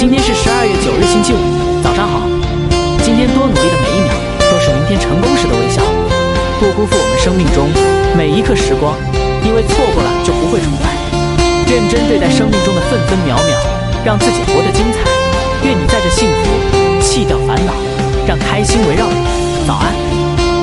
今天是十二月九日，星期五。早上好！今天多努力的每一秒，都是明天成功时的微笑。不辜负我们生命中每一刻时光，因为错过了就不会重来。认真对待生命中的分分秒秒，让自己活得精彩。愿你带着幸福，弃掉烦恼，让开心围绕你。